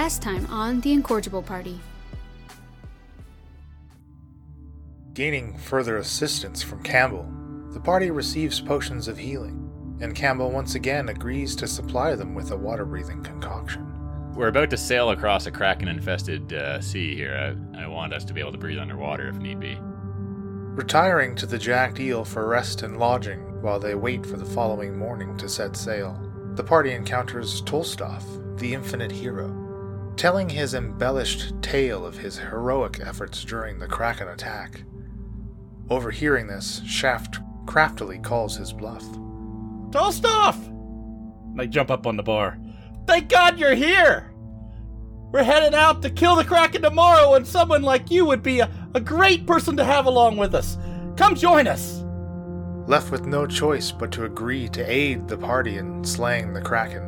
Last time on The Incorrigible Party. Gaining further assistance from Campbell, the party receives potions of healing, and Campbell once again agrees to supply them with a water breathing concoction. We're about to sail across a kraken infested uh, sea here. I, I want us to be able to breathe underwater if need be. Retiring to the Jacked Eel for rest and lodging while they wait for the following morning to set sail, the party encounters Tolstov, the infinite hero, telling his embellished tale of his heroic efforts during the Kraken attack. Overhearing this, Shaft craftily calls his bluff. Tolstov! And I jump up on the bar. Thank God you're here! We're heading out to kill the Kraken tomorrow, and someone like you would be a, a great person to have along with us. Come join us! Left with no choice but to agree to aid the party in slaying the Kraken,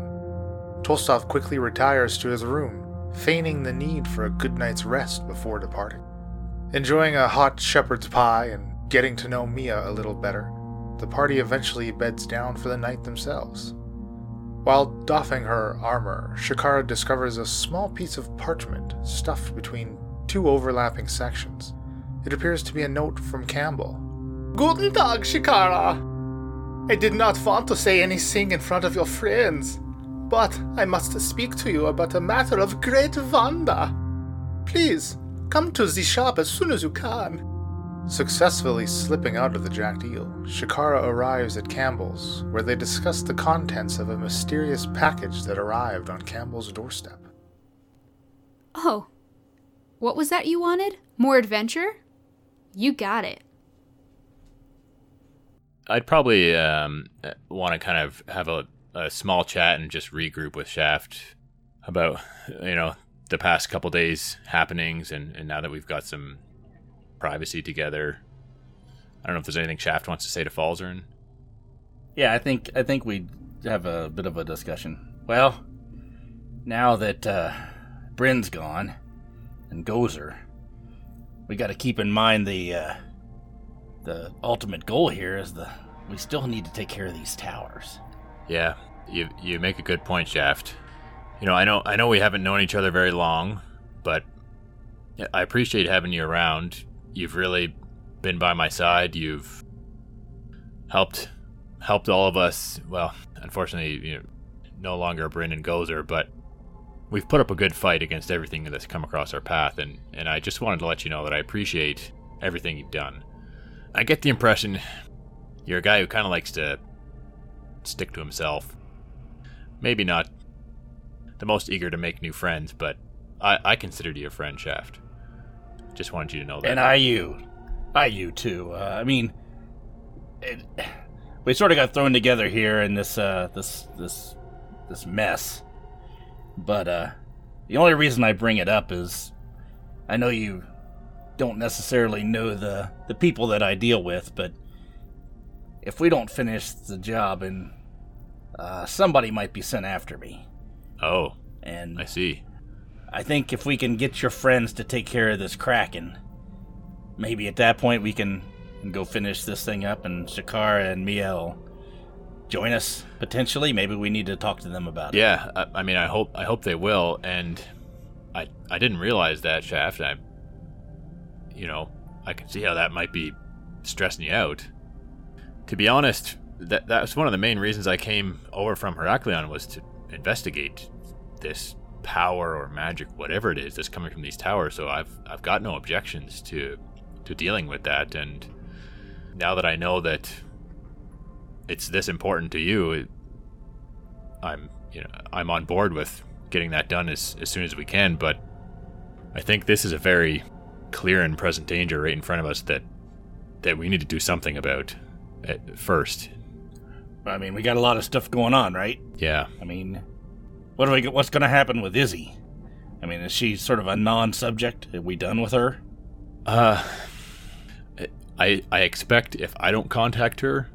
Tolstov quickly retires to his room, feigning the need for a good night's rest before departing. Enjoying a hot shepherd's pie and getting to know Mia a little better, the party eventually beds down for the night themselves. While doffing her armor, Shakara discovers a small piece of parchment stuffed between two overlapping sections. It appears to be a note from Campbell. Guten Tag, Shakara. I did not want to say anything in front of your friends, but I must speak to you about a matter of great wonder. Please, come to the shop as soon as you can. Successfully slipping out of the jacked eel, Shakara arrives at Campbell's, where they discuss the contents of a mysterious package that arrived on Campbell's doorstep. Oh, what was that you wanted? More adventure? You got it. I'd probably um, want to kind of have a, a small chat and just regroup with Shaft about, you know, the past couple days happenings and, and now that we've got some privacy together. I don't know if there's anything Shaft wants to say to Falzern. Yeah, I think I think we have a bit of a discussion. Well, now that uh, Bryn's gone and Gozer, we got to keep in mind the uh, the ultimate goal here is the we still need to take care of these towers. Yeah, you you make a good point, Shaft. You know, I know I know we haven't known each other very long, but I appreciate having you around. You've really been by my side. You've helped helped all of us. Well, unfortunately, you know, no longer Bryn and Gozer, but we've put up a good fight against everything that's come across our path, and and I just wanted to let you know that I appreciate everything you've done. I get the impression you're a guy who kind of likes to stick to himself. Maybe not the most eager to make new friends, but I, I considered you a friend, Shaft. Just wanted you to know that. And I you, I you too. Uh, I mean, it, we sort of got thrown together here in this uh, this this this mess. But uh, the only reason I bring it up is I know you don't necessarily know the the people that I deal with, but if we don't finish the job, and uh, somebody might be sent after me. Oh, and I see. I think if we can get your friends to take care of this Kraken, maybe at that point we can go finish this thing up, and Shakara and Miel join us potentially. Maybe we need to talk to them about yeah, it. Yeah, I, I, mean, I hope I hope they will. And I I didn't realize that Shaft. I, you know, I can see how that might be stressing you out. To be honest, that that's one of the main reasons I came over from Heraklion was to investigate this power or magic, whatever it is that's coming from these towers. So I've I've got no objections to to dealing with that. And now that I know that it's this important to you, I'm you know I'm on board with getting that done as as soon as we can. But I think this is a very clear and present danger right in front of us that that we need to do something about at first. I mean, we got a lot of stuff going on, right? Yeah. I mean, what do we? What's going to happen with Izzy? I mean, is she sort of a non-subject? Are we done with her? Uh, I I expect if I don't contact her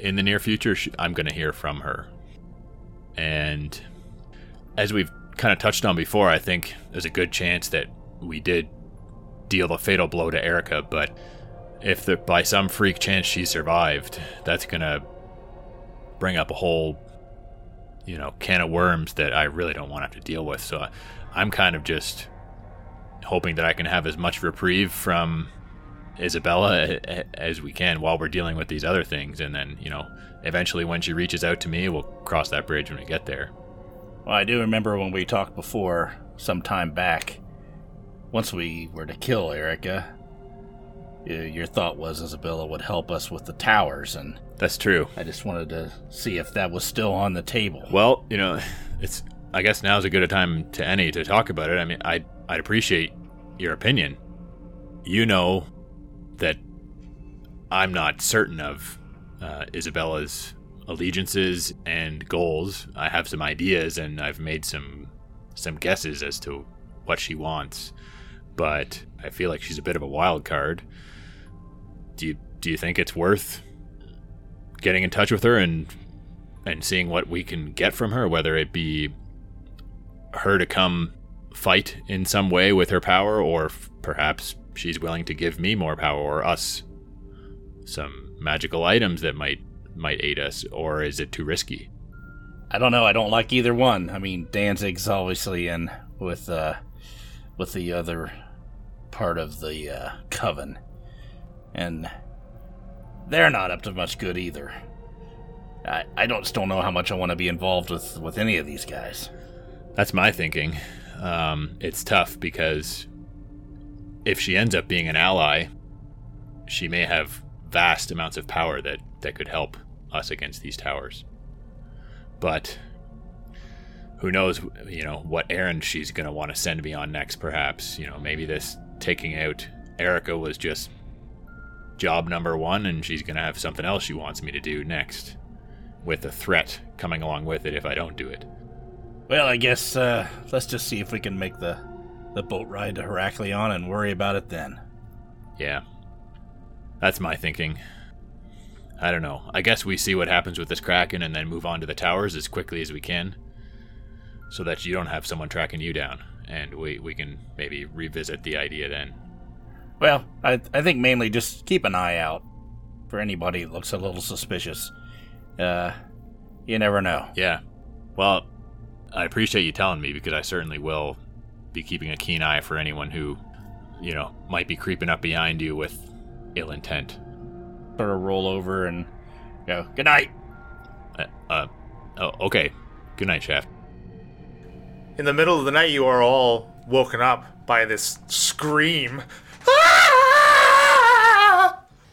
in the near future, she, I'm going to hear from her. And as we've kind of touched on before, I think there's a good chance that we did deal the fatal blow to Erica, but if the, by some freak chance she survived, that's to bring up a whole you know, can of worms that I really don't want to have to deal with. So I'm kind of just hoping that I can have as much reprieve from Isabella as we can while we're dealing with these other things. And then, you know, eventually when she reaches out to me, we'll cross that bridge when we get there. Well, I do remember when we talked before, some time back. Once we were to kill Erica, your thought was Isabella would help us with the towers, and that's true. I just wanted to see if that was still on the table. Well, you know, it's. I guess now's a good a time to any to talk about it. I mean, I I'd appreciate your opinion. You know that I'm not certain of uh, Isabella's allegiances and goals. I have some ideas, and I've made some some guesses as to what she wants, but I feel like she's a bit of a wild card. Do you do you think it's worth getting in touch with her and and seeing what we can get from her, whether it be her to come fight in some way with her power, or f- perhaps she's willing to give me more power or us some magical items that might might aid us, or is it too risky? I don't know. I don't like either one. I mean, Danzig's obviously in with uh, with the other part of the uh, coven, and they're not up to much good either. I I don't know how much I want to be involved with with any of these guys. That's my thinking. Um, it's tough because if she ends up being an ally, she may have vast amounts of power that that could help us against these towers. But who knows, you know, what errand she's going to want to send me on next, perhaps. You know, maybe this taking out Erica was just job number one, and she's going to have something else she wants me to do next, with a threat coming along with it if I don't do it. Well, I guess uh, let's just see if we can make the, the boat ride to Heraklion and worry about it then. Yeah. That's my thinking. I don't know. I guess we see what happens with this Kraken and then move on to the towers as quickly as we can. So that you don't have someone tracking you down. And we, we can maybe revisit the idea then. Well, I, I think mainly just keep an eye out for anybody that looks a little suspicious. Uh, you never know. Yeah. Well, I appreciate you telling me because I certainly will be keeping a keen eye for anyone who, you know, might be creeping up behind you with ill intent sort of roll over and go, Good night. Uh, uh oh, okay. Good night, Shaft. In the middle of the night, you are all woken up by this scream.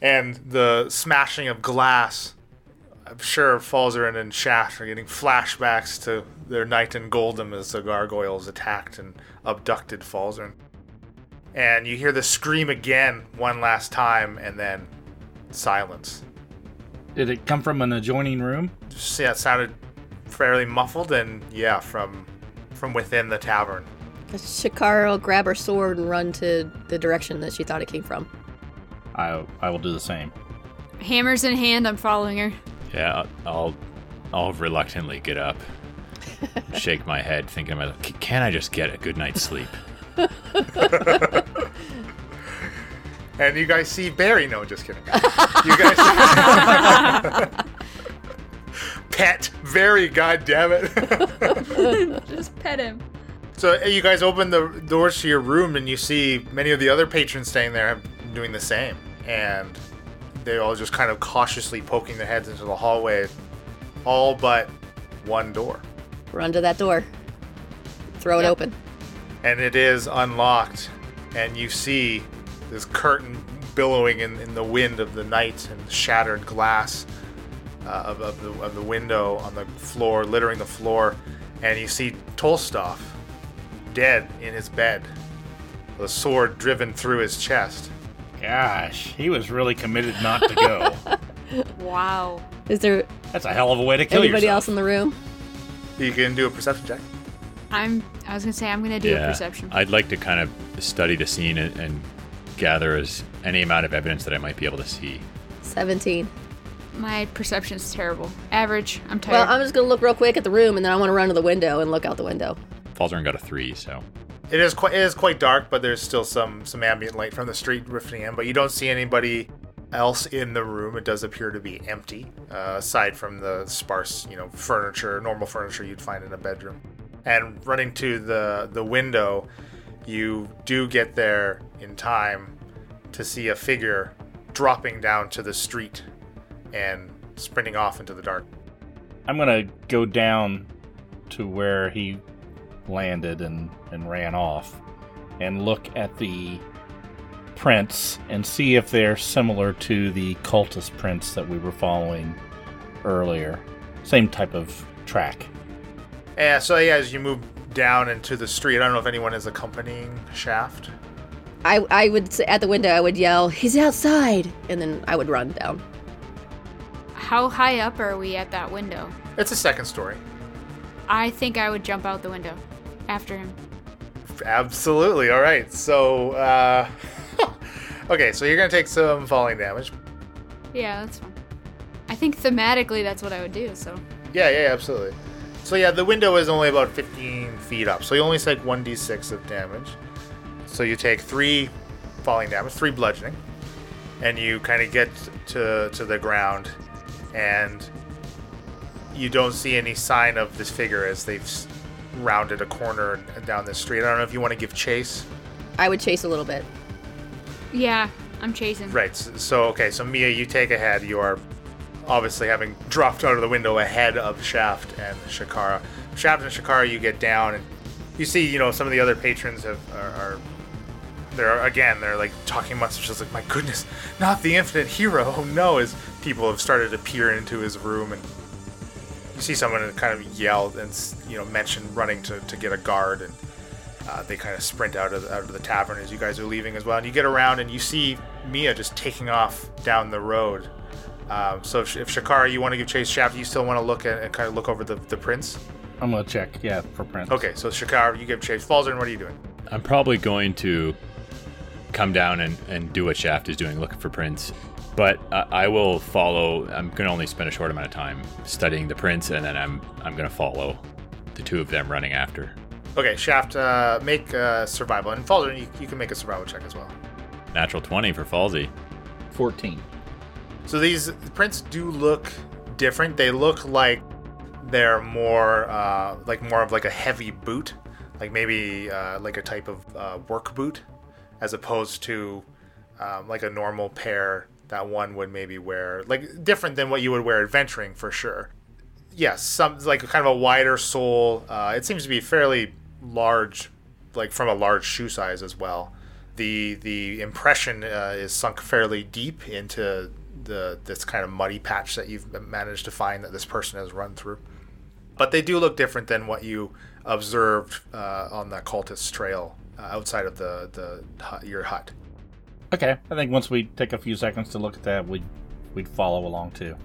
And the smashing of glass. I'm sure Falzarin and Shaft are getting flashbacks to their night in Goldham as the gargoyles attacked and abducted Falzarin. And you hear the scream again one last time, and then silence. Did it come from an adjoining room? Just, yeah, it sounded fairly muffled, and yeah, from from within the tavern. Shakara will grab her sword and run to the direction that she thought it came from. I I will do the same. Hammers in hand, I'm following her. Yeah, I'll I'll reluctantly get up, shake my head, thinking about, can I just get a good night's sleep? And you guys see Barry. No, just kidding. you guys. Pet. Very, goddamn it. Just pet him. so eh, you guys open the doors to your room and you see many of the other patrons staying there doing the same. And they're all just kind of cautiously poking their heads into the hallway, all but one door. Run to that door. Throw it Yep. open. And it is unlocked. And you see this curtain billowing in, in the wind of the night and shattered glass uh, of, of, the, of the window on the floor, littering the floor. And you see Tolstov dead in his bed, with a sword driven through his chest. Gosh, he was really committed not to go. Wow. Is there That's a hell of a way to kill anybody yourself. else in the room? You can do a perception check. I'm. I was gonna say I'm gonna do a perception. Check. I'd like to kind of study the scene and, and gather as any amount of evidence that I might be able to see. 17. My perception's terrible. Average. I'm tired. Well, I'm just going to look real quick at the room and then I want to run to the window and look out the window. Falzarin got a three, so It is quite it is quite dark, but there's still some some ambient light from the street drifting in. But you don't see anybody else in the room, it does appear to be empty, uh, aside from the sparse, you know, furniture, normal furniture you'd find in a bedroom. And running to the the window, you do get there in time to see a figure dropping down to the street and sprinting off into the dark. I'm gonna go down to where he landed and, and ran off and look at the prints and see if they're similar to the cultist prints that we were following earlier. Same type of track. Yeah, so yeah, as you move down into the street, I don't know if anyone is accompanying Shaft. I, I would say at the window, I would yell, "He's outside!" and then I would run down. How high up are we at that window? It's a second story. I think I would jump out the window after him. Absolutely. All right. So, uh, okay, so you're gonna take some falling damage. Yeah, that's fine. I think thematically that's what I would do, so. Yeah, yeah, absolutely. So yeah, the window is only about 15 feet up, so you only take 1d6 of damage. So you take three falling damage, three bludgeoning, and you kind of get to to the ground, and you don't see any sign of this figure as they've rounded a corner and down the street. I don't know if you want to give chase. I would chase a little bit. Yeah, I'm chasing. Right. s- So okay. So Mia, you take ahead. You are obviously having dropped out of the window ahead of Shaft and Shakara. Shaft and Shakara, you get down and you see, you know, some of the other patrons have are. are they're again, they're like talking amongst themselves, like, "My goodness, not the infinite hero! Oh no!" As people have started to peer into his room, and you see someone kind of yell and you know mention running to, to get a guard, and uh, they kind of sprint out of the, out of the tavern as you guys are leaving as well. And you get around and you see Mia just taking off down the road. Um, so if, if Shakara, you want to give chase Shaft, you still want to look at and kind of look over the, the prints. I'm gonna check, yeah, for prints. Okay, so Shakara, you give chase. Falzern, what are you doing? I'm probably going to come down and, and do what Shaft is doing, looking for prints. But uh, I will follow. I'm going to only spend a short amount of time studying the prints, and then I'm I'm going to follow the two of them running after. Okay, Shaft, uh, make uh, survival, and Falzern, you, you can make a survival check as well. Natural 20 for Falsey. 14. So these prints do look different. They look like they're more uh, like more of like a heavy boot, like maybe uh, like a type of uh, work boot, as opposed to um, like a normal pair that one would maybe wear. Like different than what you would wear adventuring for sure. Yes, some like kind of a wider sole. Uh, it seems to be fairly large, like from a large shoe size as well. The the impression uh, is sunk fairly deep into the this kind of muddy patch that you've managed to find that this person has run through. But they do look different than what you observed uh, on that cultist trail uh, outside of the the your hut. Okay, I think once we take a few seconds to look at that, we'd we'd follow along too.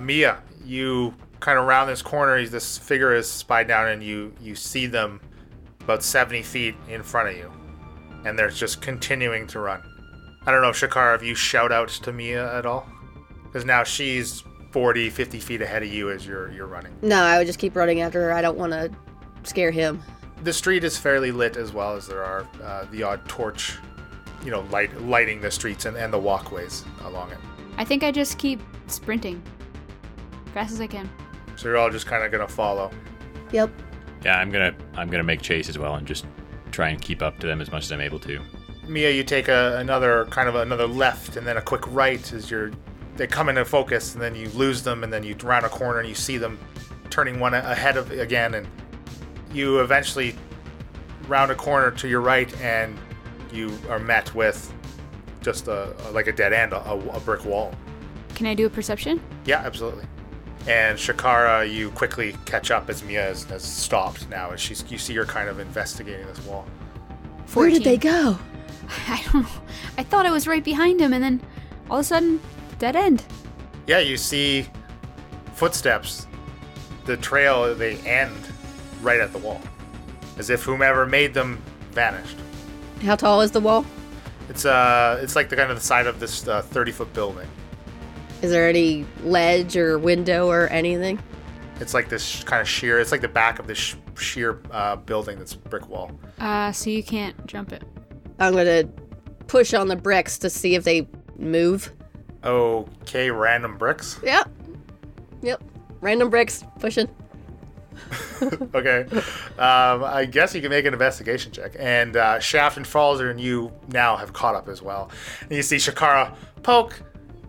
Mia, you kind of round this corner. This figure is spied down, and you you see them about seventy feet in front of you, and they're just continuing to run. I don't know, Shakara, if you shout out to Mia at all, because now she's 40, 50 feet ahead of you as you're you're running. No, I would just keep running after her. I don't want to scare him. The street is fairly lit as well as there are uh, the odd torch, you know, light lighting the streets and, and the walkways along it. I think I just keep sprinting. Fast as I can. So you're all just kind of gonna follow. Yep. Yeah, I'm gonna I'm gonna make chase as well and just try and keep up to them as much as I'm able to. Mia, you take a, another kind of another left and then a quick right as you're they come into focus and then you lose them and then you round a corner and you see them turning one ahead of again and you eventually round a corner to your right and you are met with just a, like a dead end, a, a brick wall. Can I do a perception? Yeah, absolutely. And Shakara, you quickly catch up as Mia has, has stopped now as she's you see her kind of investigating this wall. Where did they go? I don't know. I thought I was right behind him, and then all of a sudden, dead end. Yeah, you see footsteps. The trail they end right at the wall, as if whomever made them vanished. How tall is the wall? It's uh, it's like the kind of the side of this uh, thirty foot building. Is there any ledge or window or anything? It's like this sh- kind of sheer. It's like the back of this sh- sheer uh, building that's brick wall. Uh, so you can't jump it. I'm gonna push on the bricks to see if they move. Okay, random bricks. Yep. Yep. Random bricks pushing. okay. Um, I guess you can make an investigation check. And uh, Shaft and Falzer and you now have caught up as well. And you see Shakara poke,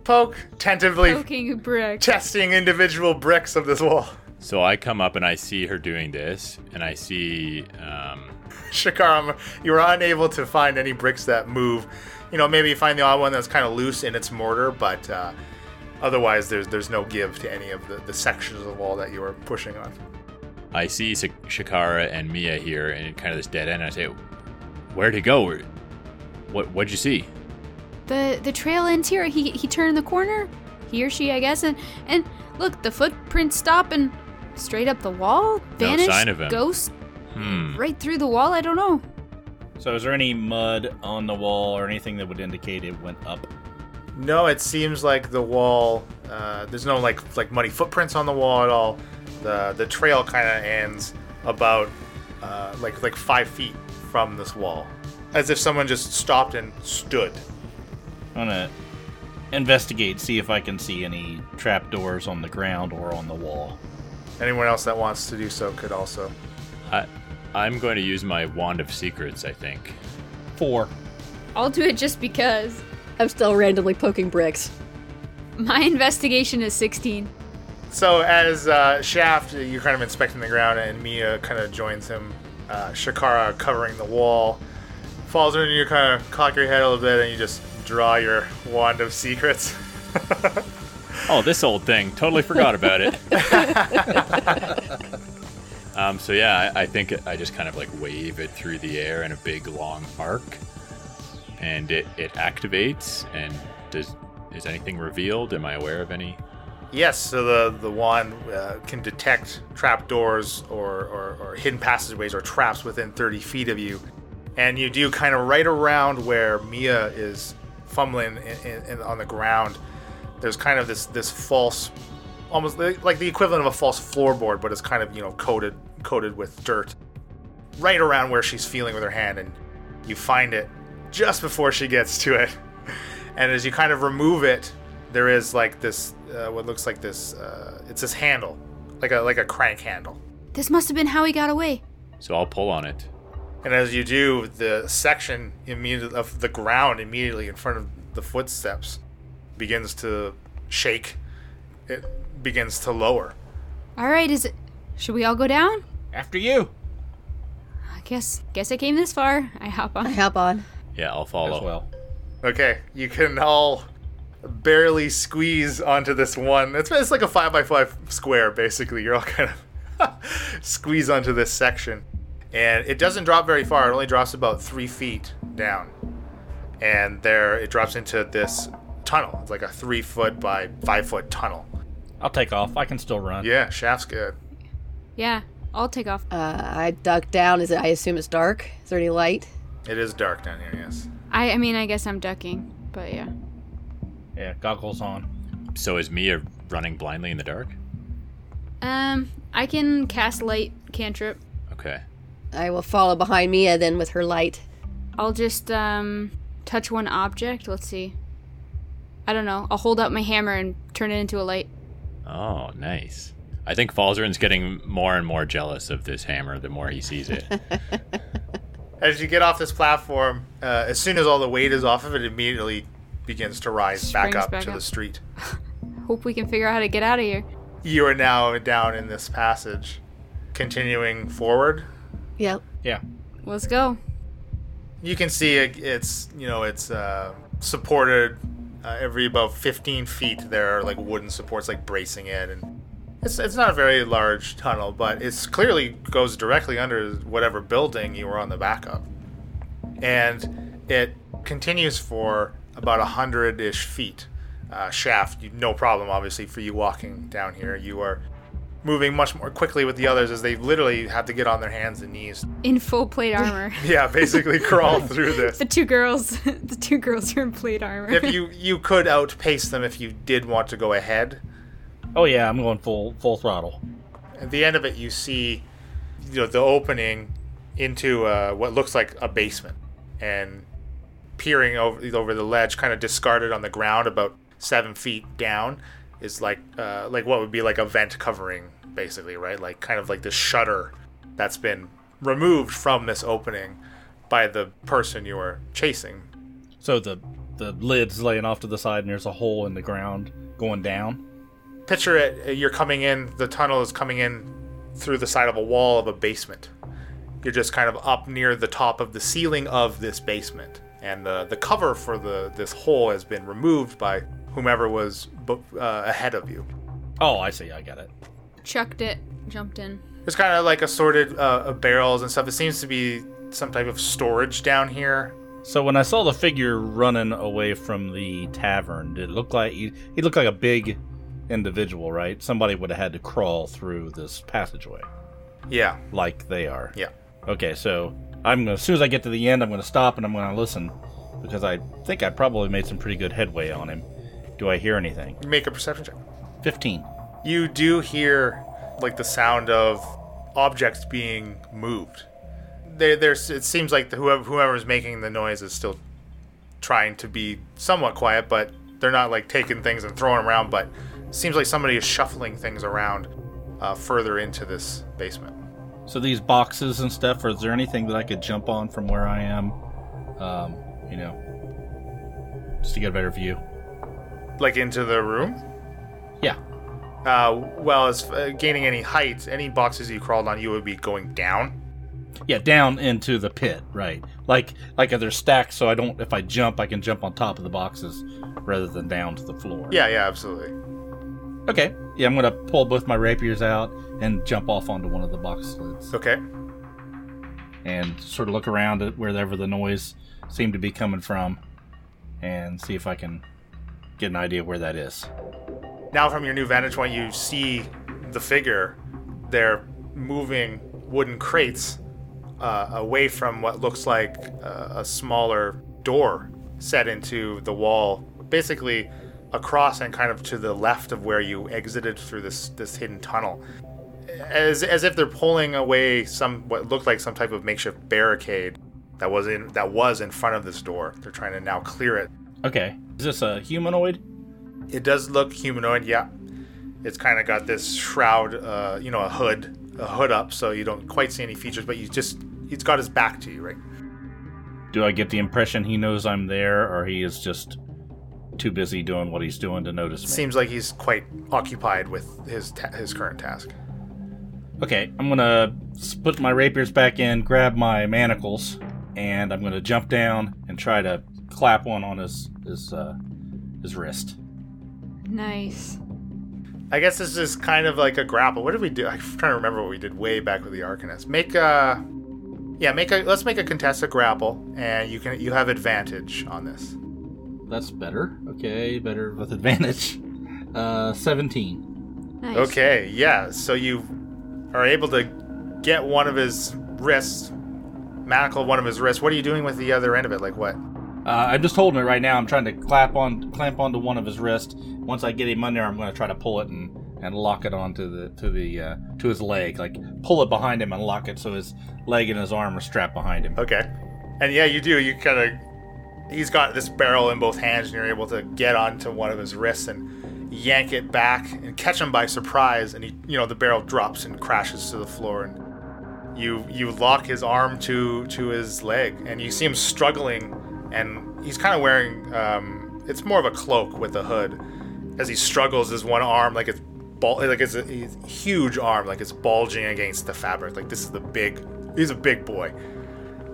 poke, tentatively Poking a brick. testing individual bricks of this wall. So I come up and I see her doing this, and I see. Um, Shakara, you were unable to find any bricks that move. You know, maybe you find the odd one that's kind of loose in its mortar, but uh, otherwise, there's there's no give to any of the, the sections of the wall that you are pushing on. I see Shakara and Mia here in kind of this dead end. And I say, "Where'd he go? What What'd you see?" The the trail ends here. He he turned the corner. He or she, I guess, and and look, the footprints stop and straight up the wall. Vanished. sign of him. Ghost Hmm. right through the wall. I don't know. So, is there any mud on the wall or anything that would indicate it went up? No, it seems like the wall. Uh, there's no like like muddy footprints on the wall at all. The the trail kind of ends about uh, like like five feet from this wall, as if someone just stopped and stood. I'm gonna investigate, see if I can see any trapdoors on the ground or on the wall. Anyone else that wants to do so could also. I I'm going to use my wand of secrets. I think. Four. I'll do it just because. I'm still randomly poking bricks. My investigation is 16. So as uh, Shaft, you're kind of inspecting the ground, and Mia kind of joins him. Uh, Shakara covering the wall falls in, and you kind of cock your head a little bit, and you just draw your wand of secrets. Oh, this old thing. Totally forgot about it. um, so yeah, I, I think I just kind of like wave it through the air in a big long arc, and it, it activates. And does is anything revealed? Am I aware of any? Yes, so the the wand uh, can detect trapdoors or, or, or hidden passageways or traps within 30 feet of you, and you do kind of right around where Mia is fumbling in, in, in, on the ground. There's kind of this this false, almost like the equivalent of a false floorboard, but it's kind of you know coated coated with dirt. Right around where she's feeling with her hand, and you find it just before she gets to it. And as you kind of remove it, there is like this uh, what looks like this uh, it's this handle like a like a crank handle This must have been how he got away. So I'll pull on it. and as you do the section immediately of the ground immediately in front of the footsteps begins to shake it begins to lower All right, is it? Should we all go down? After you. I guess guess I came this far. I hop on. I on. hop on. Yeah, I'll follow. As well. okay you can all barely squeeze onto this one it's, it's like a five by five square basically you're all kind of squeeze onto this section and it doesn't drop very far it only drops about three feet down and there it drops into this tunnel it's like a three foot by five foot tunnel I'll take off. I can still run. yeah shaft's good Yeah, I'll take off. Uh, I duck down. Is it? I assume it's dark. Is there any light? it is dark down here yes I I mean, I guess I'm ducking, but yeah. Yeah, goggles on. So is Mia running blindly in the dark? Um, I can cast light cantrip. Okay. I will follow behind Mia then with her light. I'll just um touch one object. Let's see. I don't know. I'll hold up my hammer and turn it into a light. Oh, nice. I think Falzarin's getting more and more jealous of this hammer the more he sees it. as you get off this platform uh, as soon as all the weight is off of it it immediately begins to rise back up back to the street Hope we can figure out how to get out of here. you are now down in this passage continuing forward Yep. Yeah. Let's go. you can see it, it's you know it's uh, supported uh, every about 15 feet there are like wooden supports like bracing it and it's, it's not a very large tunnel but it's clearly goes directly under whatever building you were on the back of and it continues for about a hundred-ish feet uh, shaft you, no problem obviously for you walking down here you are moving much more quickly with the others as they literally have to get on their hands and knees In full plate armor. yeah basically crawl through this the two girls, the two girls are in plate armor. if you you could outpace them if you did want to go ahead. Oh yeah, I'm going full full throttle. At the end of it, you see, you know, the opening into uh, what looks like a basement, and peering over over the ledge, kind of discarded on the ground, about seven feet down is like uh, like what would be like a vent covering, basically, right? Like kind of like this shutter that's been removed from this opening by the person you are chasing. So the the lid's laying off to the side, and there's a hole in the ground going down. Picture it: uh, you're coming in. The tunnel is coming in through the side of a wall of a basement. You're just kind of up near the top of the ceiling of this basement, and the the cover for the this hole has been removed by whomever was bu- uh, ahead of you. Oh, I see. I get it. Chucked it, jumped in. There's kind of like assorted uh, of barrels and stuff. It seems to be some type of storage down here. So when I saw the figure running away from the tavern, did it look like he, he looked like a big individual, right? Somebody would have had to crawl through this passageway, Yeah, like they are. yeah. Okay, so I'm gonna as soon as I get to the end, I'm gonna stop and I'm gonna listen because I think I probably made some pretty good headway on him. Do I hear anything? Make a perception check. Fifteen. You do hear like the sound of objects being moved. There, there's. It seems like the, whoever whoever's making the noise is still trying to be somewhat quiet, but they're not like taking things and throwing them around. But it seems like somebody is shuffling things around uh, further into this basement. So these boxes and stuff, or is there anything that I could jump on from where I am? Um, you know, just to get a better view. Like into the room. Yeah. Uh, well, as uh, gaining any height, any boxes you crawled on, you would be going down. Yeah, down into the pit, right? Like like they're stacked, so I don't. If I jump, I can jump on top of the boxes rather than down to the floor. Yeah, yeah, absolutely. Okay. Yeah, I'm gonna pull both my rapiers out and jump off onto one of the box lids Okay. and sort of look around at wherever the noise seemed to be coming from, and see if I can get an idea where that is. Now, from your new vantage point, you see the figure. They're moving wooden crates uh, away from what looks like uh, a smaller door set into the wall, basically across and kind of to the left of where you exited through this this hidden tunnel. As, as if they're pulling away some what looked like some type of makeshift barricade that was in that was in front of this door. They're trying to now clear it. Okay. Is this a humanoid? It does look humanoid, yeah. It's kind of got this shroud, uh, you know, a hood, a hood up, so you don't quite see any features, but you just, he's got his back to you, right? Do I get the impression he knows I'm there, or he is just too busy doing what he's doing to notice me? Seems like he's quite occupied with his ta- his current task. Okay, I'm gonna s- put my rapiers back in, grab my manacles, and I'm gonna jump down and try to clap one on his his uh, his wrist. Nice. I guess this is kind of like a grapple. What did we do? I'm trying to remember what we did way back with the Arcanist. Make a, yeah, make a. Let's make a contested grapple, and you can you have advantage on this. That's better. Okay, better with advantage. Uh, 17. Nice. Okay, yeah. So you are able to get one of his wrists, manacle one of his wrists. What are you doing with the other end of it? Like what? Uh, I'm just holding it right now. I'm trying to clap on, clamp onto one of his wrists. Once I get him under, I'm going to try to pull it and, and lock it onto the to the uh, to his leg. Like pull it behind him and lock it so his leg and his arm are strapped behind him. Okay. And yeah, you do. You kind of. He's got this barrel in both hands, and you're able to get onto one of his wrists and yank it back and catch him by surprise. And he, you know, the barrel drops and crashes to the floor, and you you lock his arm to to his leg, and you see him struggling, and he's kind of wearing. Um, it's more of a cloak with a hood, as he struggles. His one arm, like it's ball, like it's a, huge arm, like it's bulging against the fabric. Like this is the big. He's a big boy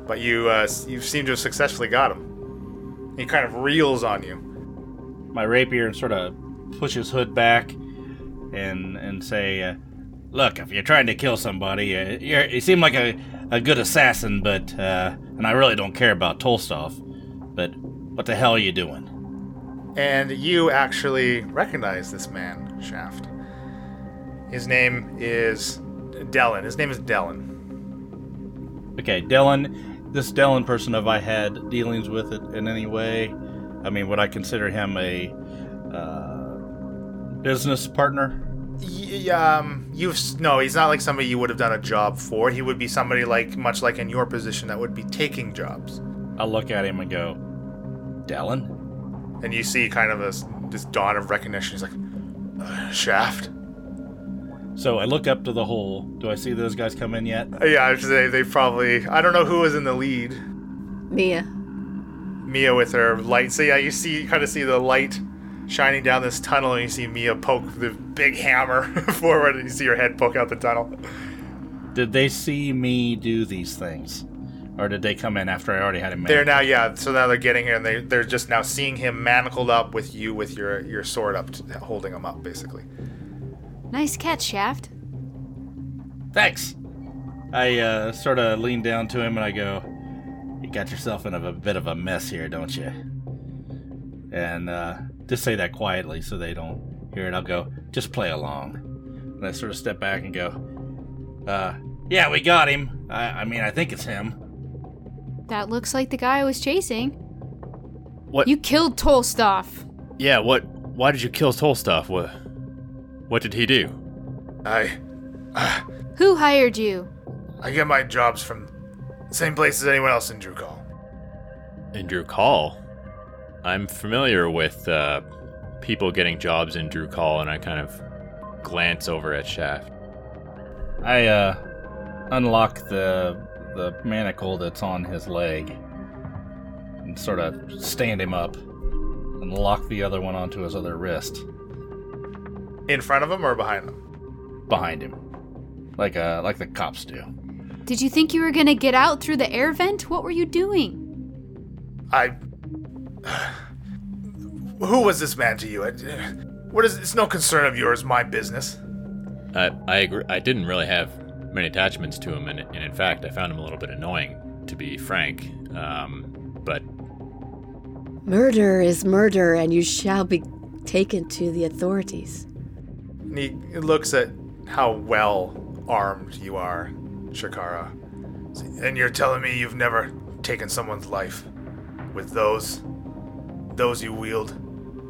but you uh, you seem to have successfully got him. He kind of reels on you. my rapier and sort of push his hood back and and say, uh, "Look, if you're trying to kill somebody, uh, you're, you seem like a, a good assassin, but uh, and I really don't care about Tolstov, but what the hell are you doing?" And you actually recognize this man, Shaft. His name is Dellin. His name is Dellin. Okay, Dylan, this Dylan person, have I had dealings with it in any way? I mean, would I consider him a uh, business partner? Y- um, you've no, he's not like somebody you would have done a job for. He would be somebody like much like in your position that would be taking jobs. I'll look at him and go, Dylan? And you see kind of a s- this dawn of recognition. He's like, uh, Shaft? So I look up to the hole. Do I see those guys come in yet? Yeah, I would say they probably. I don't know who was in the lead. Mia. Mia with her light. So yeah, you see, you kind of see the light shining down this tunnel, and you see Mia poke the big hammer forward, and you see her head poke out the tunnel. Did they see me do these things? Or did they come in after I already had him They're now, yeah. So now they're getting here, and they they're just now seeing him manacled up with you with your your sword up, to, holding him up, basically. Nice catch, Shaft. Thanks. I uh, sort of lean down to him and I go, "You got yourself in a, a bit of a mess here, don't you?" And uh, just say that quietly so they don't hear it. I'll go, "Just play along." And I sort of step back and go, uh, "Yeah, we got him. I, I mean, I think it's him." That looks like the guy I was chasing. What? You killed Tolstov. Yeah. What? Why did you kill Tolstov? What? What did he do? I Who hired you? I get my jobs from the same place as anyone else in Drukal. In Drukal. I'm familiar with uh, people getting jobs in Drukal, and I kind of glance over at Shaft. I uh, unlock the the manacle that's on his leg and sort of stand him up and lock the other one onto his other wrist In front of him or behind him? behind him, like uh like the cops do. Did you think you were gonna get out through the air vent? What were you doing? I. Who was this man to you? What is? It's no concern of yours. My business. I I agree. I didn't really have many attachments to him, and, and in fact, I found him a little bit annoying, to be frank. Um, but Murder is murder, and you shall be taken to the authorities. And he looks at how well armed you are, Shakara. And you're telling me you've never taken someone's life with those, those you wield.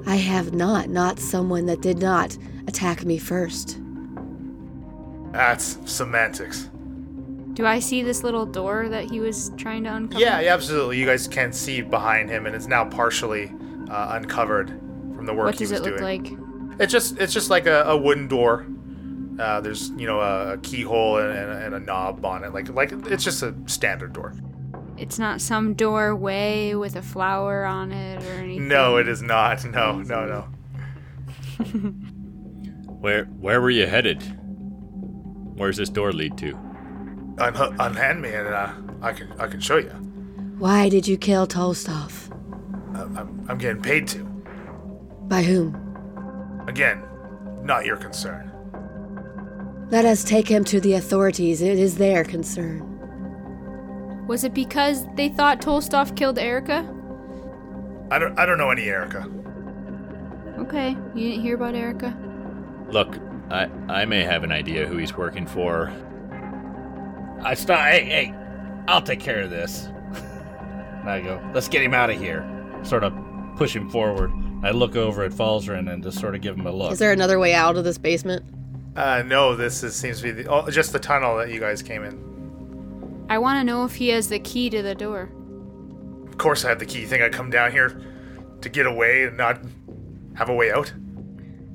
I have not, not someone that did not attack me first. That's semantics. Do I see this little door that he was trying to uncover? Yeah, yeah, absolutely. You guys can see behind him, and it's now partially uh, uncovered from the work he was doing. What does it look doing. like? It's just it's just like a, a wooden door. Uh, there's you know a, a keyhole and, and, a- and a knob on it. Like like it's just a standard door. It's not some doorway with a flower on it or anything. No, it is not. No, no, no. where where were you headed? Where's this door lead to? Un- unhand me and uh, I can I can show you. Why did you kill Tolstov? Uh, I'm I'm getting paid to. By whom? Again, not your concern. Let us take him to the authorities. It is their concern. Was it because they thought Tolstov killed Erica? I don't I don't know any Erica. Okay, you didn't hear about Erica? Look, I I may have an idea who he's working for. I stop. Hey, hey, I'll take care of this. and I go, let's get him out of here. Sort of push him forward. I look over at Falzarin and just sort of give him a look. Is there another way out of this basement? Uh, no, this is, seems to be the, oh, just the tunnel that you guys came in. I want to know if he has the key to the door. Of course, I have the key. You think I come down here to get away and not have a way out?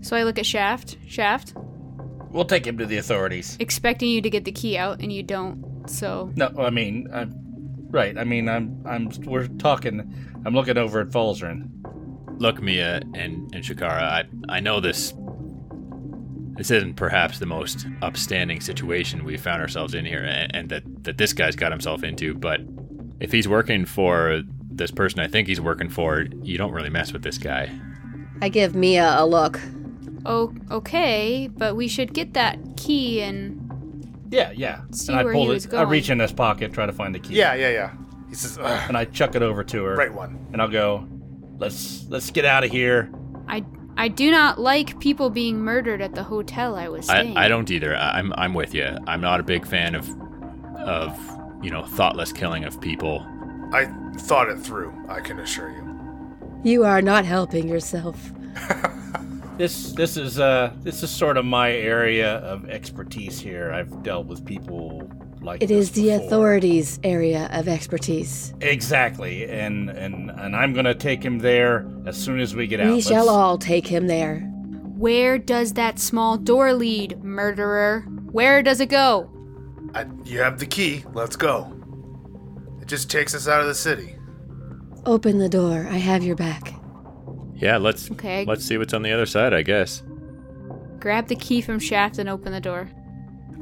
So I look at Shaft. Shaft, We'll take him to the authorities. expecting you to get the key out, and you don't. So No, I mean, I'm right. I mean, I'm, I'm. We're talking. I'm looking over at Falzarin. Look, Mia and and Shakara, I I know this. This isn't perhaps the most upstanding situation we found ourselves in here, and, and that that this guy's got himself into. But if he's working for this person, I think he's working for, you don't really mess with this guy. I give Mia a look. oh, okay, but we should get that key and Yeah, yeah. See and I where pull he it. was I reach in his pocket, try to find the key. Yeah, yeah, yeah. He says, "Ugh, And I chuck it over to her. right one. And I'll go. Let's let's get out of here. I I do not like people being murdered at the hotel I was I, staying. I don't either. I- I'm I'm with you. I'm not a big fan of of you know thoughtless killing of people. I thought it through, I can assure you. You are not helping yourself. This this is uh this is sort of my area of expertise here. I've dealt with people like It this is the before. authorities' area of expertise. Exactly, and and and I'm gonna take him there as soon as we get out. We shall Let's- all take him there. Where does that small door lead, murderer? Where does it go? I, you have the key. Let's go. It just takes us out of the city. Open the door. I have your back. Yeah, let's Okay. let's see what's on the other side, I guess. Grab the key from Shaft and open the door.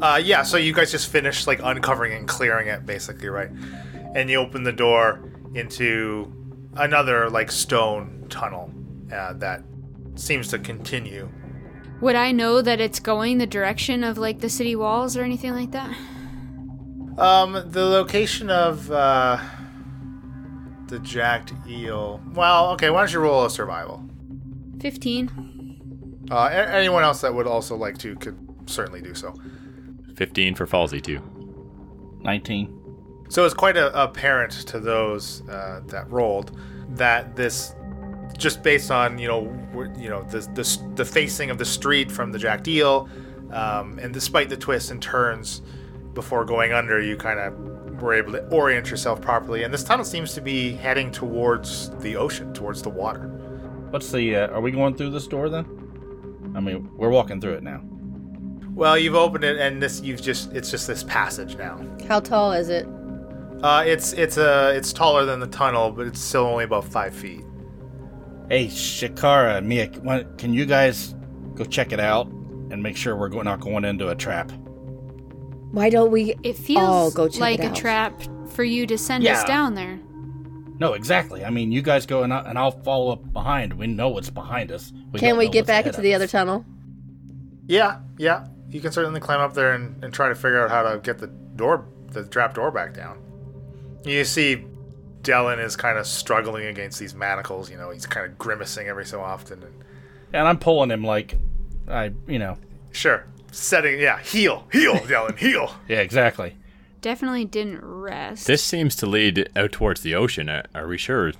Uh, yeah, so you guys just finished like uncovering and clearing it, basically, right? And you open the door into another like stone tunnel uh, that seems to continue. Would I know that it's going the direction of like the city walls or anything like that? Um, the location of uh, the jacked eel. Well, okay. Why don't you roll a survival? 15. Uh, a- anyone else that would also like to could certainly do so. 15 for Falsey, too. Nineteen. So it's quite a, apparent to those uh, that rolled that this, just based on you know you know the, the the facing of the street from the Jacked Eel, um, and despite the twists and turns before going under, you kind of were able to orient yourself properly. And this tunnel seems to be heading towards the ocean, towards the water. What's the? Uh, are we going through this door then? I mean, we're walking through it now. Well, you've opened it, and this you've just it's just this passage now. How tall is it? Uh, it's it's a it's taller than the tunnel, but it's still only about five feet. Hey, Shakara Mia, can you guys go check it out and make sure we're not going into a trap? Why don't we It feels all go check like it a trap for you to send us down there. No, exactly. I mean, you guys go and, I- and I'll follow up behind. We know what's behind us. We Can we get back into of the other tunnel? Yeah, yeah. You can certainly climb up there and, and try to figure out how to get the door, the trap door back down. You see, Dellin is kind of struggling against these manacles. You know, he's kind of grimacing every so often. And And I'm pulling him like, I, you know, sure, setting, yeah, heal, heal, Dellin, heal. yeah, exactly. Definitely didn't rest. This seems to lead out towards the ocean. Are, are we sure?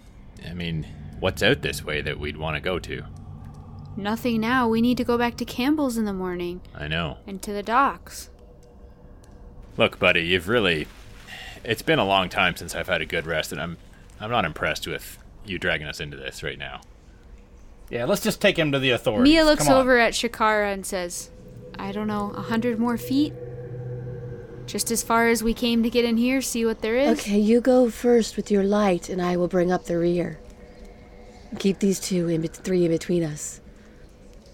I mean, what's out this way that we'd want to go to? Nothing now. We need to go back to Campbell's in the morning I know. and to the docks. Look, buddy, you've really. It's been a long time since I've had a good rest, and I'm, I'm not impressed with you dragging us into this right now. Yeah, let's just take him to the authorities. Mia looks over at Shakara and says, I don't know, a hundred more feet? Just as far as we came to get in here, see what there is? Okay, you go first with your light, and I will bring up the rear. Keep these two in bet- three in between us.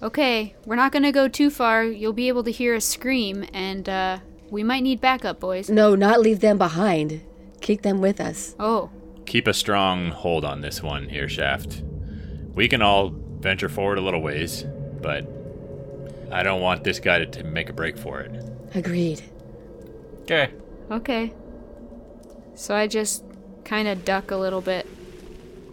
Okay, we're not gonna go too far. You'll be able to hear us scream, and uh, we might need backup, boys. No, not leave them behind. Keep them with us. Oh, Keep a strong hold on this one here, Shaft. We can all venture forward a little ways, but I don't want this guy to, to make a break for it. Agreed. Okay. okay. So I just kind of duck a little bit.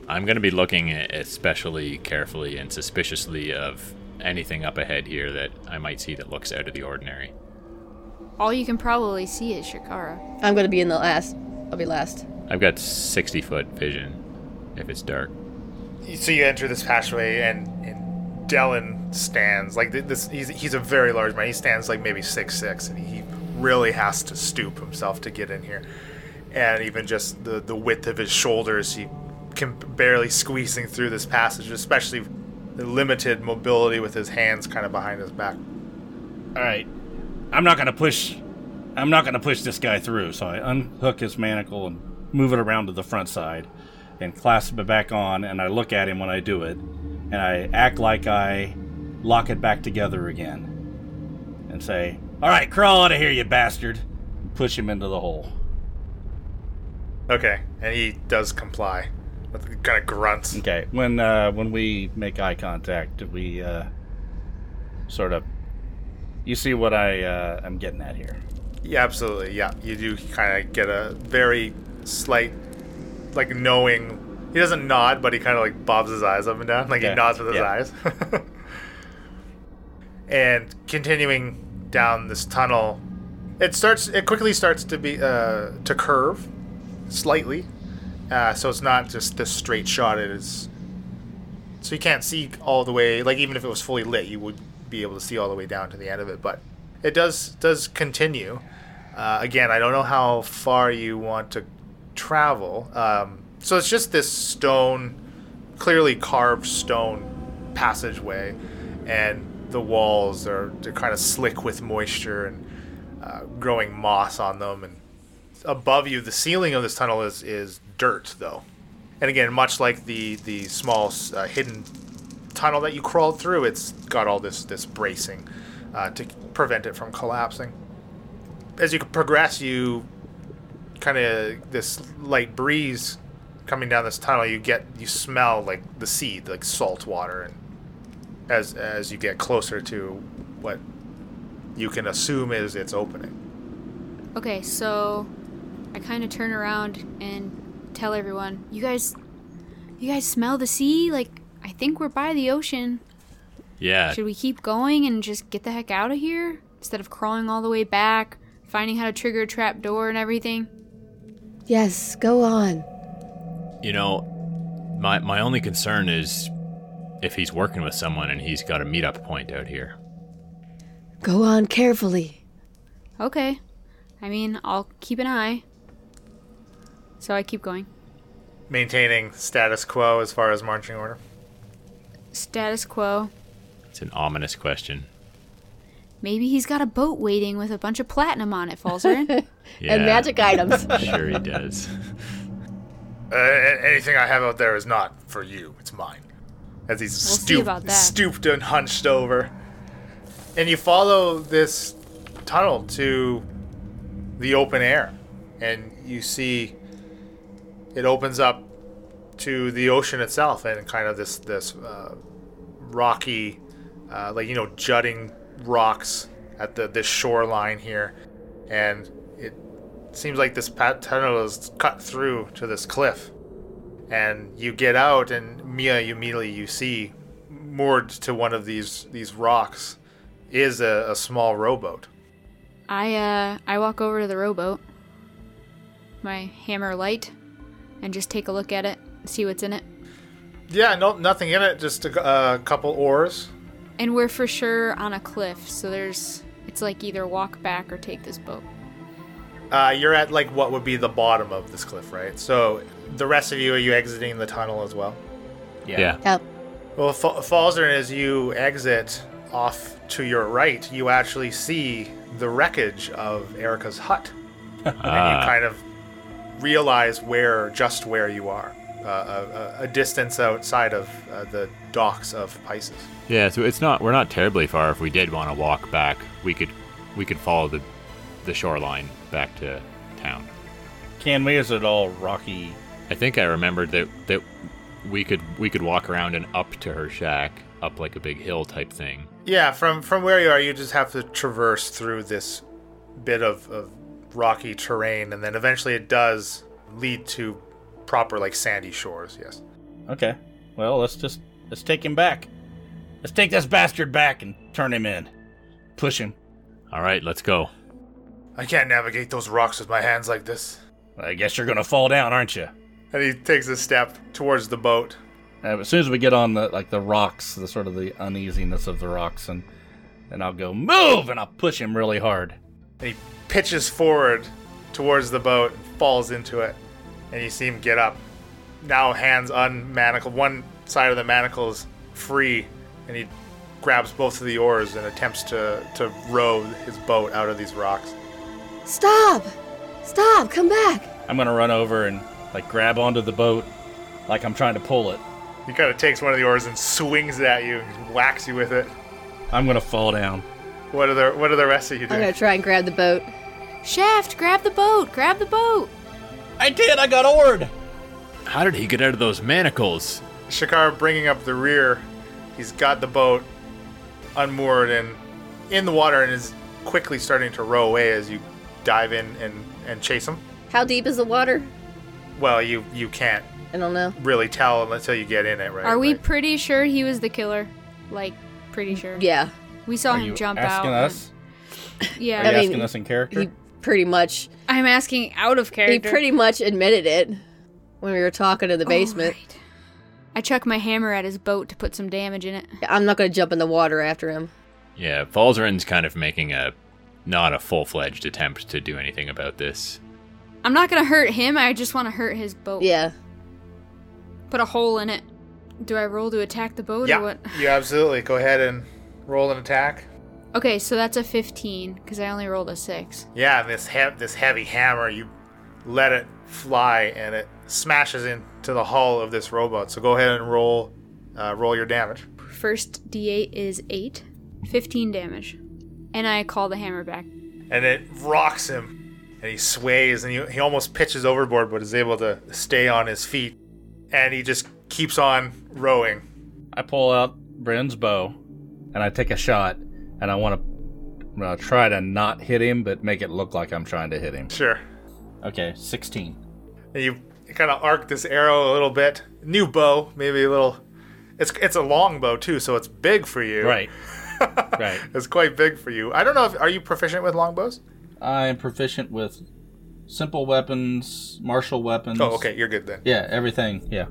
I'm going to be looking especially carefully and suspiciously of anything up ahead here that I might see that looks out of the ordinary. All you can probably see is Shakara. I'm gonna be in the last. I'll be last. I've got 60 foot vision if it's dark. So you enter this passageway, and, and Dellin stands like this. He's, he's a very large man. He stands like maybe six six, and he really has to stoop himself to get in here. And even just the the width of his shoulders, he can barely squeezing through this passage, especially the limited mobility with his hands kind of behind his back. All right. I'm not gonna push. I'm not gonna push this guy through. So I unhook his manacle and move it around to the front side, and clasp it back on. And I look at him when I do it, and I act like I lock it back together again, and say, "All right, crawl out of here, you bastard!" And push him into the hole. Okay, and he does comply kind of grunts. Okay. When uh, when we make eye contact, do we uh, sort of? You see what I uh, I'm getting at here. Yeah, absolutely. Yeah, you do kind of get a very slight, like knowing. He doesn't nod, but he kind of like bobs his eyes up and down, like he nods with his yeah. eyes. and continuing down this tunnel, it starts. It quickly starts to be uh, to curve slightly, uh, so it's not just this straight shot. It is. So you can't see all the way. Like even if it was fully lit, you would be able to see all the way down to the end of it. But it does does continue. Uh, again, I don't know how far you want to travel. Um, so it's just this stone, clearly carved stone passageway, and the walls are they're kind of slick with moisture and uh, growing moss on them. And above you, the ceiling of this tunnel is is dirt, though. And again, much like the the small uh, hidden tunnel that you crawled through, it's got all this this bracing uh, to prevent it from collapsing. As you progress, you kind of this light breeze coming down this tunnel. You get you smell like the sea, like salt water, and as as you get closer to what you can assume is its opening. Okay, so I kind of turn around and tell everyone, "You guys, you guys smell the sea? Like I think we're by the ocean. Yeah. Should we keep going and just get the heck out of here instead of crawling all the way back, finding how to trigger a trap door and everything?" Yes, go on. You know, my my only concern is if he's working with someone and he's got a meetup point out here. Go on carefully. Okay. I mean, I'll keep an eye. So I keep going. Maintaining status quo as far as marching order. Status quo. It's an ominous question. Maybe he's got a boat waiting with a bunch of platinum on it, Falzer. Yeah, And magic items. sure he does. Uh, anything I have out there is not for you. It's mine. As he's We'll see stoop- about that. stooped and hunched over. And you follow this tunnel to the open air. And you see it opens up to the ocean itself and kind of this, this uh, rocky, uh, like, you know, jutting rocks at the this shoreline here. And it seems like this pat- tunnel is cut through to this cliff and you get out and mia you immediately you see moored to one of these these rocks is a, a small rowboat I uh I walk over to the rowboat. My hammer light and just take a look at it, see what's in it. yeah no nothing in it just a, a couple oars And we're for sure on a cliff, so there's it's like either walk back or take this boat. uh, you're at like what would be the bottom of this cliff right so the rest of you are you exiting the tunnel as well Yeah. Yep. well Fa- Falzer, as you exit off to your right you actually see the wreckage of erica's hut and you Ah, kind of realize where just where you are uh, a, a distance outside of uh, the docks of Pisces. yeah, so it's not we're not terribly far if we did want to walk back. We could we could follow the the shoreline back to town. Can we? Is it all rocky? I think I remembered that that we could we could walk around and up to her shack, up like a big hill type thing. Yeah, from from where you are, you just have to traverse through this bit of, of rocky terrain, and then eventually it does lead to proper like sandy shores. Yes. Okay. Well, let's just let's take him back. Let's take this bastard back and turn him in. Push him. All right, let's go. I can't navigate those rocks with my hands like this. I guess you're gonna fall down, aren't you? And he takes a step towards the boat. Uh, as soon as we get on the like the rocks, the sort of the uneasiness of the rocks, and and I'll go move, and I'll push him really hard. And he pitches forward towards the boat and falls into it. And you see him get up. Now hands unmanacled. One side of the manacle is free, and he grabs both of the oars and attempts to, to row his boat out of these rocks. Stop! Stop! Come back! I'm gonna run over and like grab onto the boat, like I'm trying to pull it. He kind of takes one of the oars and swings it at you and whacks you with it. I'm gonna fall down. What are the what are the rest of you doing? I'm gonna try and grab the boat. Shaft, grab the boat! Grab the boat! I did. I got oared. How did he get out of those manacles? Shakar bringing up the rear. He's got the boat unmoored and in the water and is quickly starting to row away as you dive in and, and chase him. How deep is the water? Well, you you can't I don't know. really tell until you get in it, right? Are we Like- pretty sure he was the killer? Like, pretty mm, sure. Yeah, We saw Are him you jump asking out. us? Yeah. Are you I mean, asking us in character? he pretty much I'm asking out of character. he pretty much admitted it when we were talking in the Oh, basement. right. I chuck my hammer at his boat to put some damage in it. I'm not gonna jump in the water after him. Yeah, Falzarin's kind of making a not a full fledged attempt to do anything about this. I'm not gonna hurt him. I just want to hurt his boat. Yeah. Put a hole in it. Do I roll to attack the boat or Yeah, what? you absolutely. Go ahead and roll an attack. Okay, so that's a 15 because I only rolled a six. Yeah, and this he- this heavy hammer, you let it fly, and it smashes into the hull of this robot. So go ahead and roll uh, roll your damage. First D8 is eight. 15 damage, and I call the hammer back. and it rocks him and he sways and he, he almost pitches overboard but is able to stay on his feet and he just keeps on rowing I pull out Bryn's bow and I take a shot and I want to try to not hit him but make it look like I'm trying to hit him. sure Okay, 16. and you kind of arc this arrow a little bit new bow maybe a little it's it's a long bow too so it's big for you Right. right. it's quite big for you i don't know if are you proficient with longbows I am proficient with simple weapons, martial weapons. oh okay you're good then Yeah, everything. Yeah.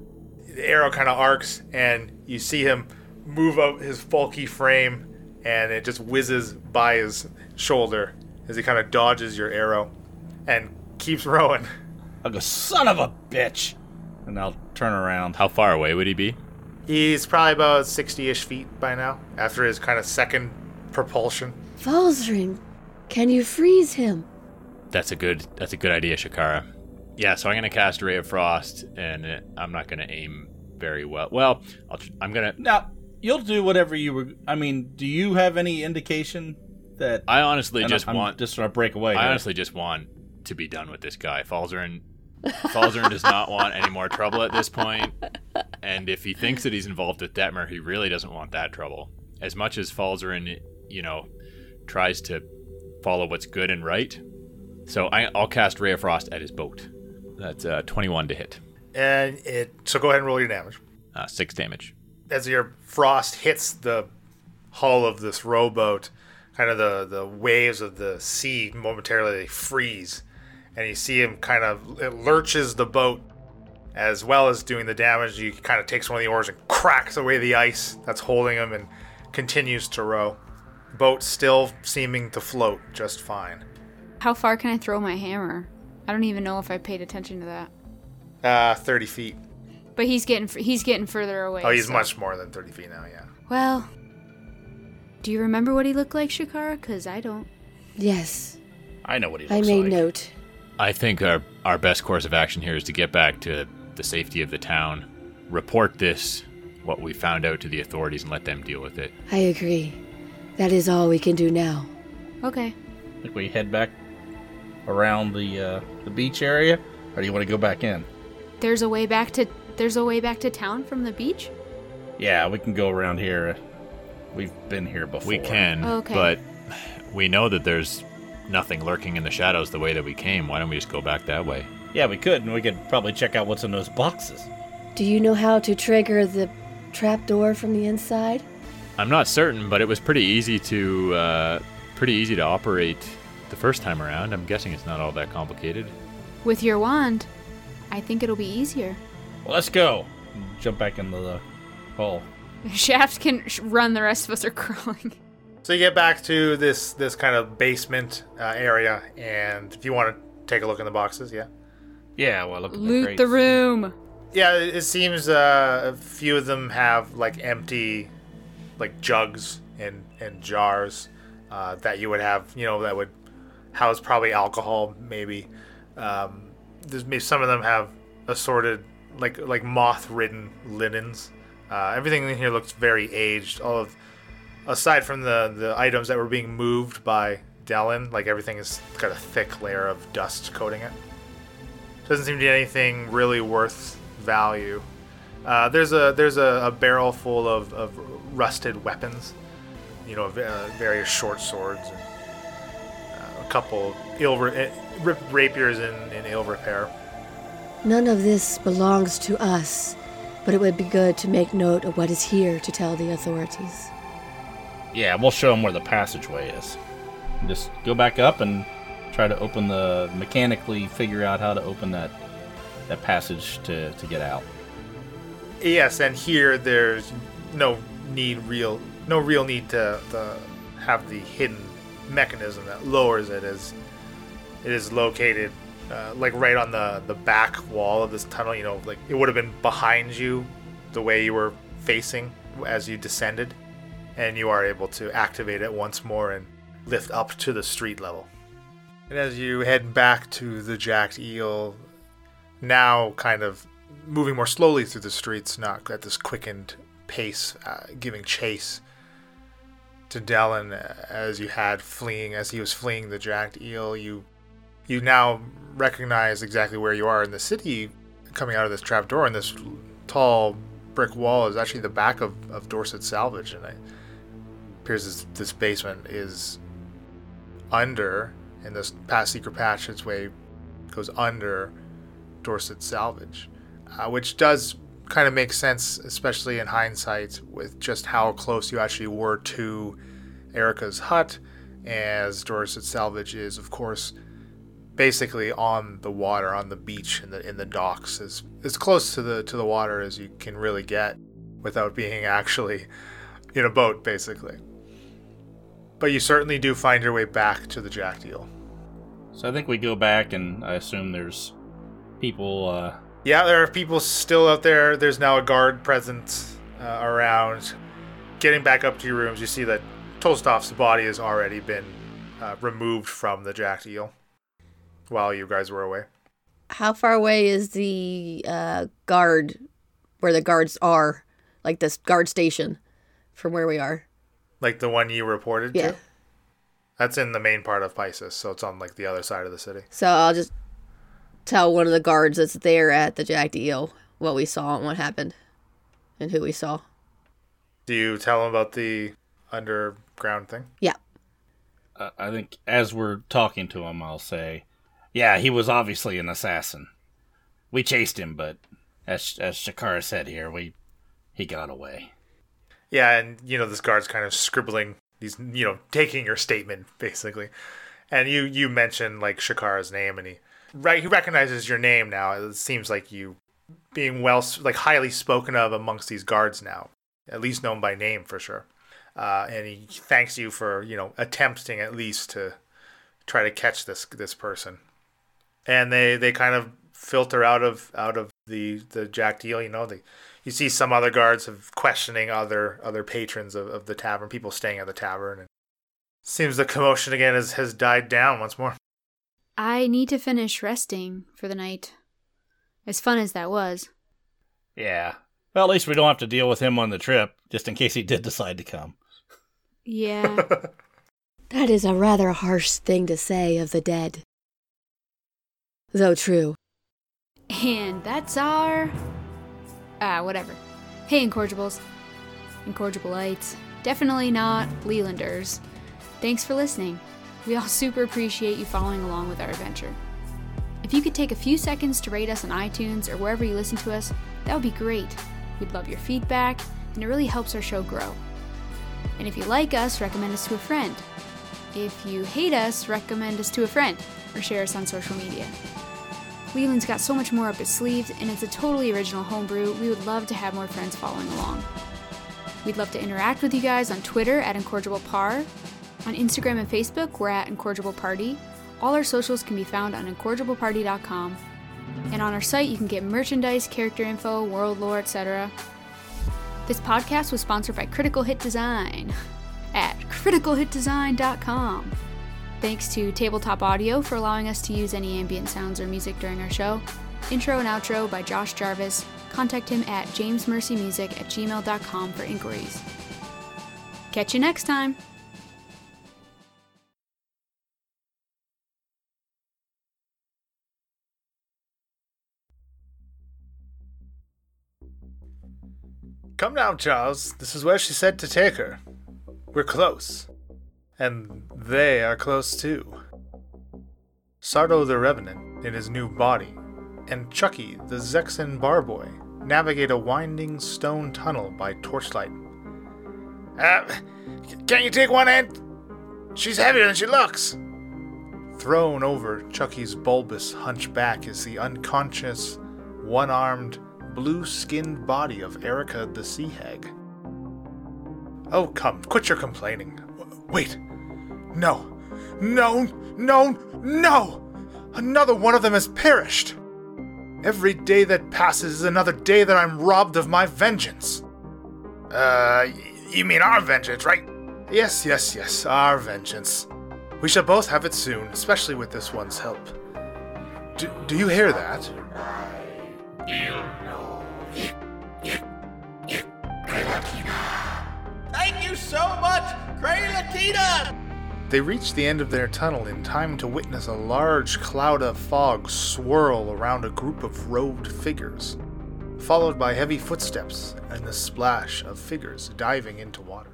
the arrow kind of arcs and you see him move up his bulky frame and it just whizzes by his shoulder as he kind of dodges your arrow and keeps rowing. I'll go, son of a bitch! And I'll turn around. How far away would he be? He's probably about 60-ish feet by now after his kind of second propulsion. Falzring, can you freeze him? That's a good. That's a good idea, Shakara. Yeah, so I'm gonna cast Ray of Frost, and I'm not gonna aim very well. Well, I'll, tr- I'm gonna. Now, you'll do whatever you were. I mean, do you have any indication that. I honestly and just I'm want. just want to break away. I here. honestly just want to be done with this guy. Falzarin, Falzarin does not want any more trouble at this point, and if he thinks that he's involved with Detmer, he really doesn't want that trouble. As much as Falzarin, you know, tries to follow what's good and right, so I, I'll cast Ray of Frost at his boat. That's uh, 21 to hit, And it so go ahead and roll your damage. uh, six damage. As your frost hits the hull of this rowboat, kind of the, the waves of the sea momentarily freeze. And you see him kind of it lurches the boat as well as doing the damage. He kind of takes one of the oars and cracks away the ice that's holding him and continues to row. Boat still seeming to float just fine. How far can I throw my hammer? I don't even know if I paid attention to that. Uh, 30 feet. But he's getting he's getting further away. Oh, he's so- much more than 30 feet now, yeah. Well, do you remember what he looked like, Shakara? Cause I don't. Yes, I know what he looks like. I looks made like. note. I think our our best course of action here is to get back to the safety of the town, report this, what we found out to the authorities, and let them deal with it. I agree. That is all we can do now. Okay. Like we head back around the uh, the beach area, or do you want to go back in? There's a way back to there's a way back to town from the beach. Yeah, we can go around here. We've been here before. We can, Okay. but we know that there's nothing lurking in the shadows the way that we came. Why don't we just go back that way? Yeah, we could, and we could probably check out what's in those boxes. Do you know how to trigger the trapdoor from the inside? I'm not certain, but it was pretty easy to uh, pretty easy to operate the first time around. I'm guessing it's not all that complicated. With your wand, I think it'll be easier. Well, let's go. Jump back into the hole. Shaft can sh- run. The rest of us are crawling. So you get back to this this kind of basement uh, area, and if you want to take a look in the boxes, yeah, Yeah, well, look at Loot crates. the room. yeah. It, it seems uh, a few of them have like empty, like jugs and and jars uh, that you would have, you know, that would house probably alcohol, maybe. Um, there's maybe some of them have assorted like like moth-ridden linens. Uh, everything in here looks very aged. All of aside from the the items that were being moved by Dellen, like everything has got a thick layer of dust coating it. Doesn't seem to be anything really worth value. Uh, there's a there's a, a barrel full of, of rusted weapons, you know, uh, various short swords, and uh, a couple ill ra- eh, in, in ill repair. None of this belongs to us, but it would be good to make note of what is here to tell the authorities. Yeah, we'll show them where the passageway is. Just go back up and try to open the mechanically figure out how to open that that passage to to get out. Yes, and here there's no need real no real need to, to have the hidden mechanism that lowers it as it is located uh, like right on the the back wall of this tunnel. You know, like it would have been behind you, the way you were facing as you descended, and you are able to activate it once more and lift up to the street level. And as you head back to the Jacked Eel, now kind of moving more slowly through the streets, not at this quickened pace, uh, giving chase to Dellen as you had fleeing, as he was fleeing the Jacked Eel, you you now recognize exactly where you are in the city coming out of this trapdoor and this tall brick wall is actually the back of, of Dorset Salvage and it appears this, this basement is under and this past secret passageway goes under Dorset Salvage uh, which does kind of make sense especially in hindsight with just how close you actually were to Erica's hut as Dorset Salvage is of course basically on the water, on the beach, in the in the docks, as as close to the to the water as you can really get, without being actually in a boat, basically. But you certainly do find your way back to the Jacked Eel. So I think we go back, and I assume there's people. Uh... Yeah, there are people still out there. There's now a guard present uh, around. Getting back up to your rooms, you see that Tolstov's body has already been uh, removed from the Jacked Eel while you guys were away. How far away is the uh, guard where the guards are? Like this guard station from where we are? Like the one you reported Yeah. to? That's in the main part of Pisces, so it's on like the other side of the city. So I'll just tell one of the guards that's there at the Jack Eel what we saw and what happened and who we saw. Do you tell him about the underground thing? Yeah. Uh, I think as we're talking to him, I'll say, "Yeah, he was obviously an assassin. We chased him, but as as Shakara said here, we he got away." Yeah, and you know this guard's kind of scribbling these, you know, taking your statement basically. And you you mentioned like Shakara's name, and he right he recognizes your name now. It seems like you being well like highly spoken of amongst these guards now, at least known by name for sure. Uh, and he thanks you for you know attempting at least to try to catch this this person. And they they kind of filter out of out of the the Jacked Eel. You know they you see some other guards have questioning other other patrons of, of the tavern, people staying at the tavern, and seems the commotion again has, has died down once more. I need to finish resting for the night. As fun as that was. Yeah. Well, at least we don't have to deal with him on the trip, just in case he did decide to come. Yeah. That is a rather harsh thing to say of the dead. Though true. and that's our. Ah, whatever. Hey, Incorrigibles. Incorrigibleites. Definitely not Lelanders. Thanks for listening. We all super appreciate you following along with our adventure. If you could take a few seconds to rate us on iTunes or wherever you listen to us, that would be great. We'd love your feedback, and it really helps our show grow. And if you like us, recommend us to a friend. If you hate us, recommend us to a friend or share us on social media. Leland's got so much more up his sleeves, and it's a totally original homebrew. We would love to have more friends following along. We'd love to interact with you guys on Twitter at IncorrigiblePar. On Instagram and Facebook, we're at IncorrigibleParty. All our socials can be found on IncorrigibleParty.com. And on our site, you can get merchandise, character info, world lore, etc. This podcast was sponsored by Critical Hit Design at criticalhitdesign.com. Thanks to Tabletop Audio for allowing us to use any ambient sounds or music during our show. Intro and outro by Josh Jarvis. Contact him at jamesmercymusic at gmail.com for inquiries. Catch you next time! Come now, Charles. This is where she said to take her. We're close. And they are close too. Sardo the Revenant in his new body, and Chucky the Zexan barboy navigate a winding stone tunnel by torchlight. Uh, can't you take one hand? She's heavier than she looks. Thrown over Chucky's bulbous hunchback is the unconscious, one armed, blue skinned body of Erica the Sea Hag. Oh, come, quit your complaining. Wait. No, No, no, no! Another one of them has perished! Every day that passes is another day that I'm robbed of my vengeance. Uh, you mean our vengeance, right? Yes, yes, yes, our vengeance. We shall both have it soon, especially with this one's help. Do, do you hear that? Thank you so much, Gray! They reach the end of their tunnel in time to witness a large cloud of fog swirl around a group of robed figures, followed by heavy footsteps and the splash of figures diving into water.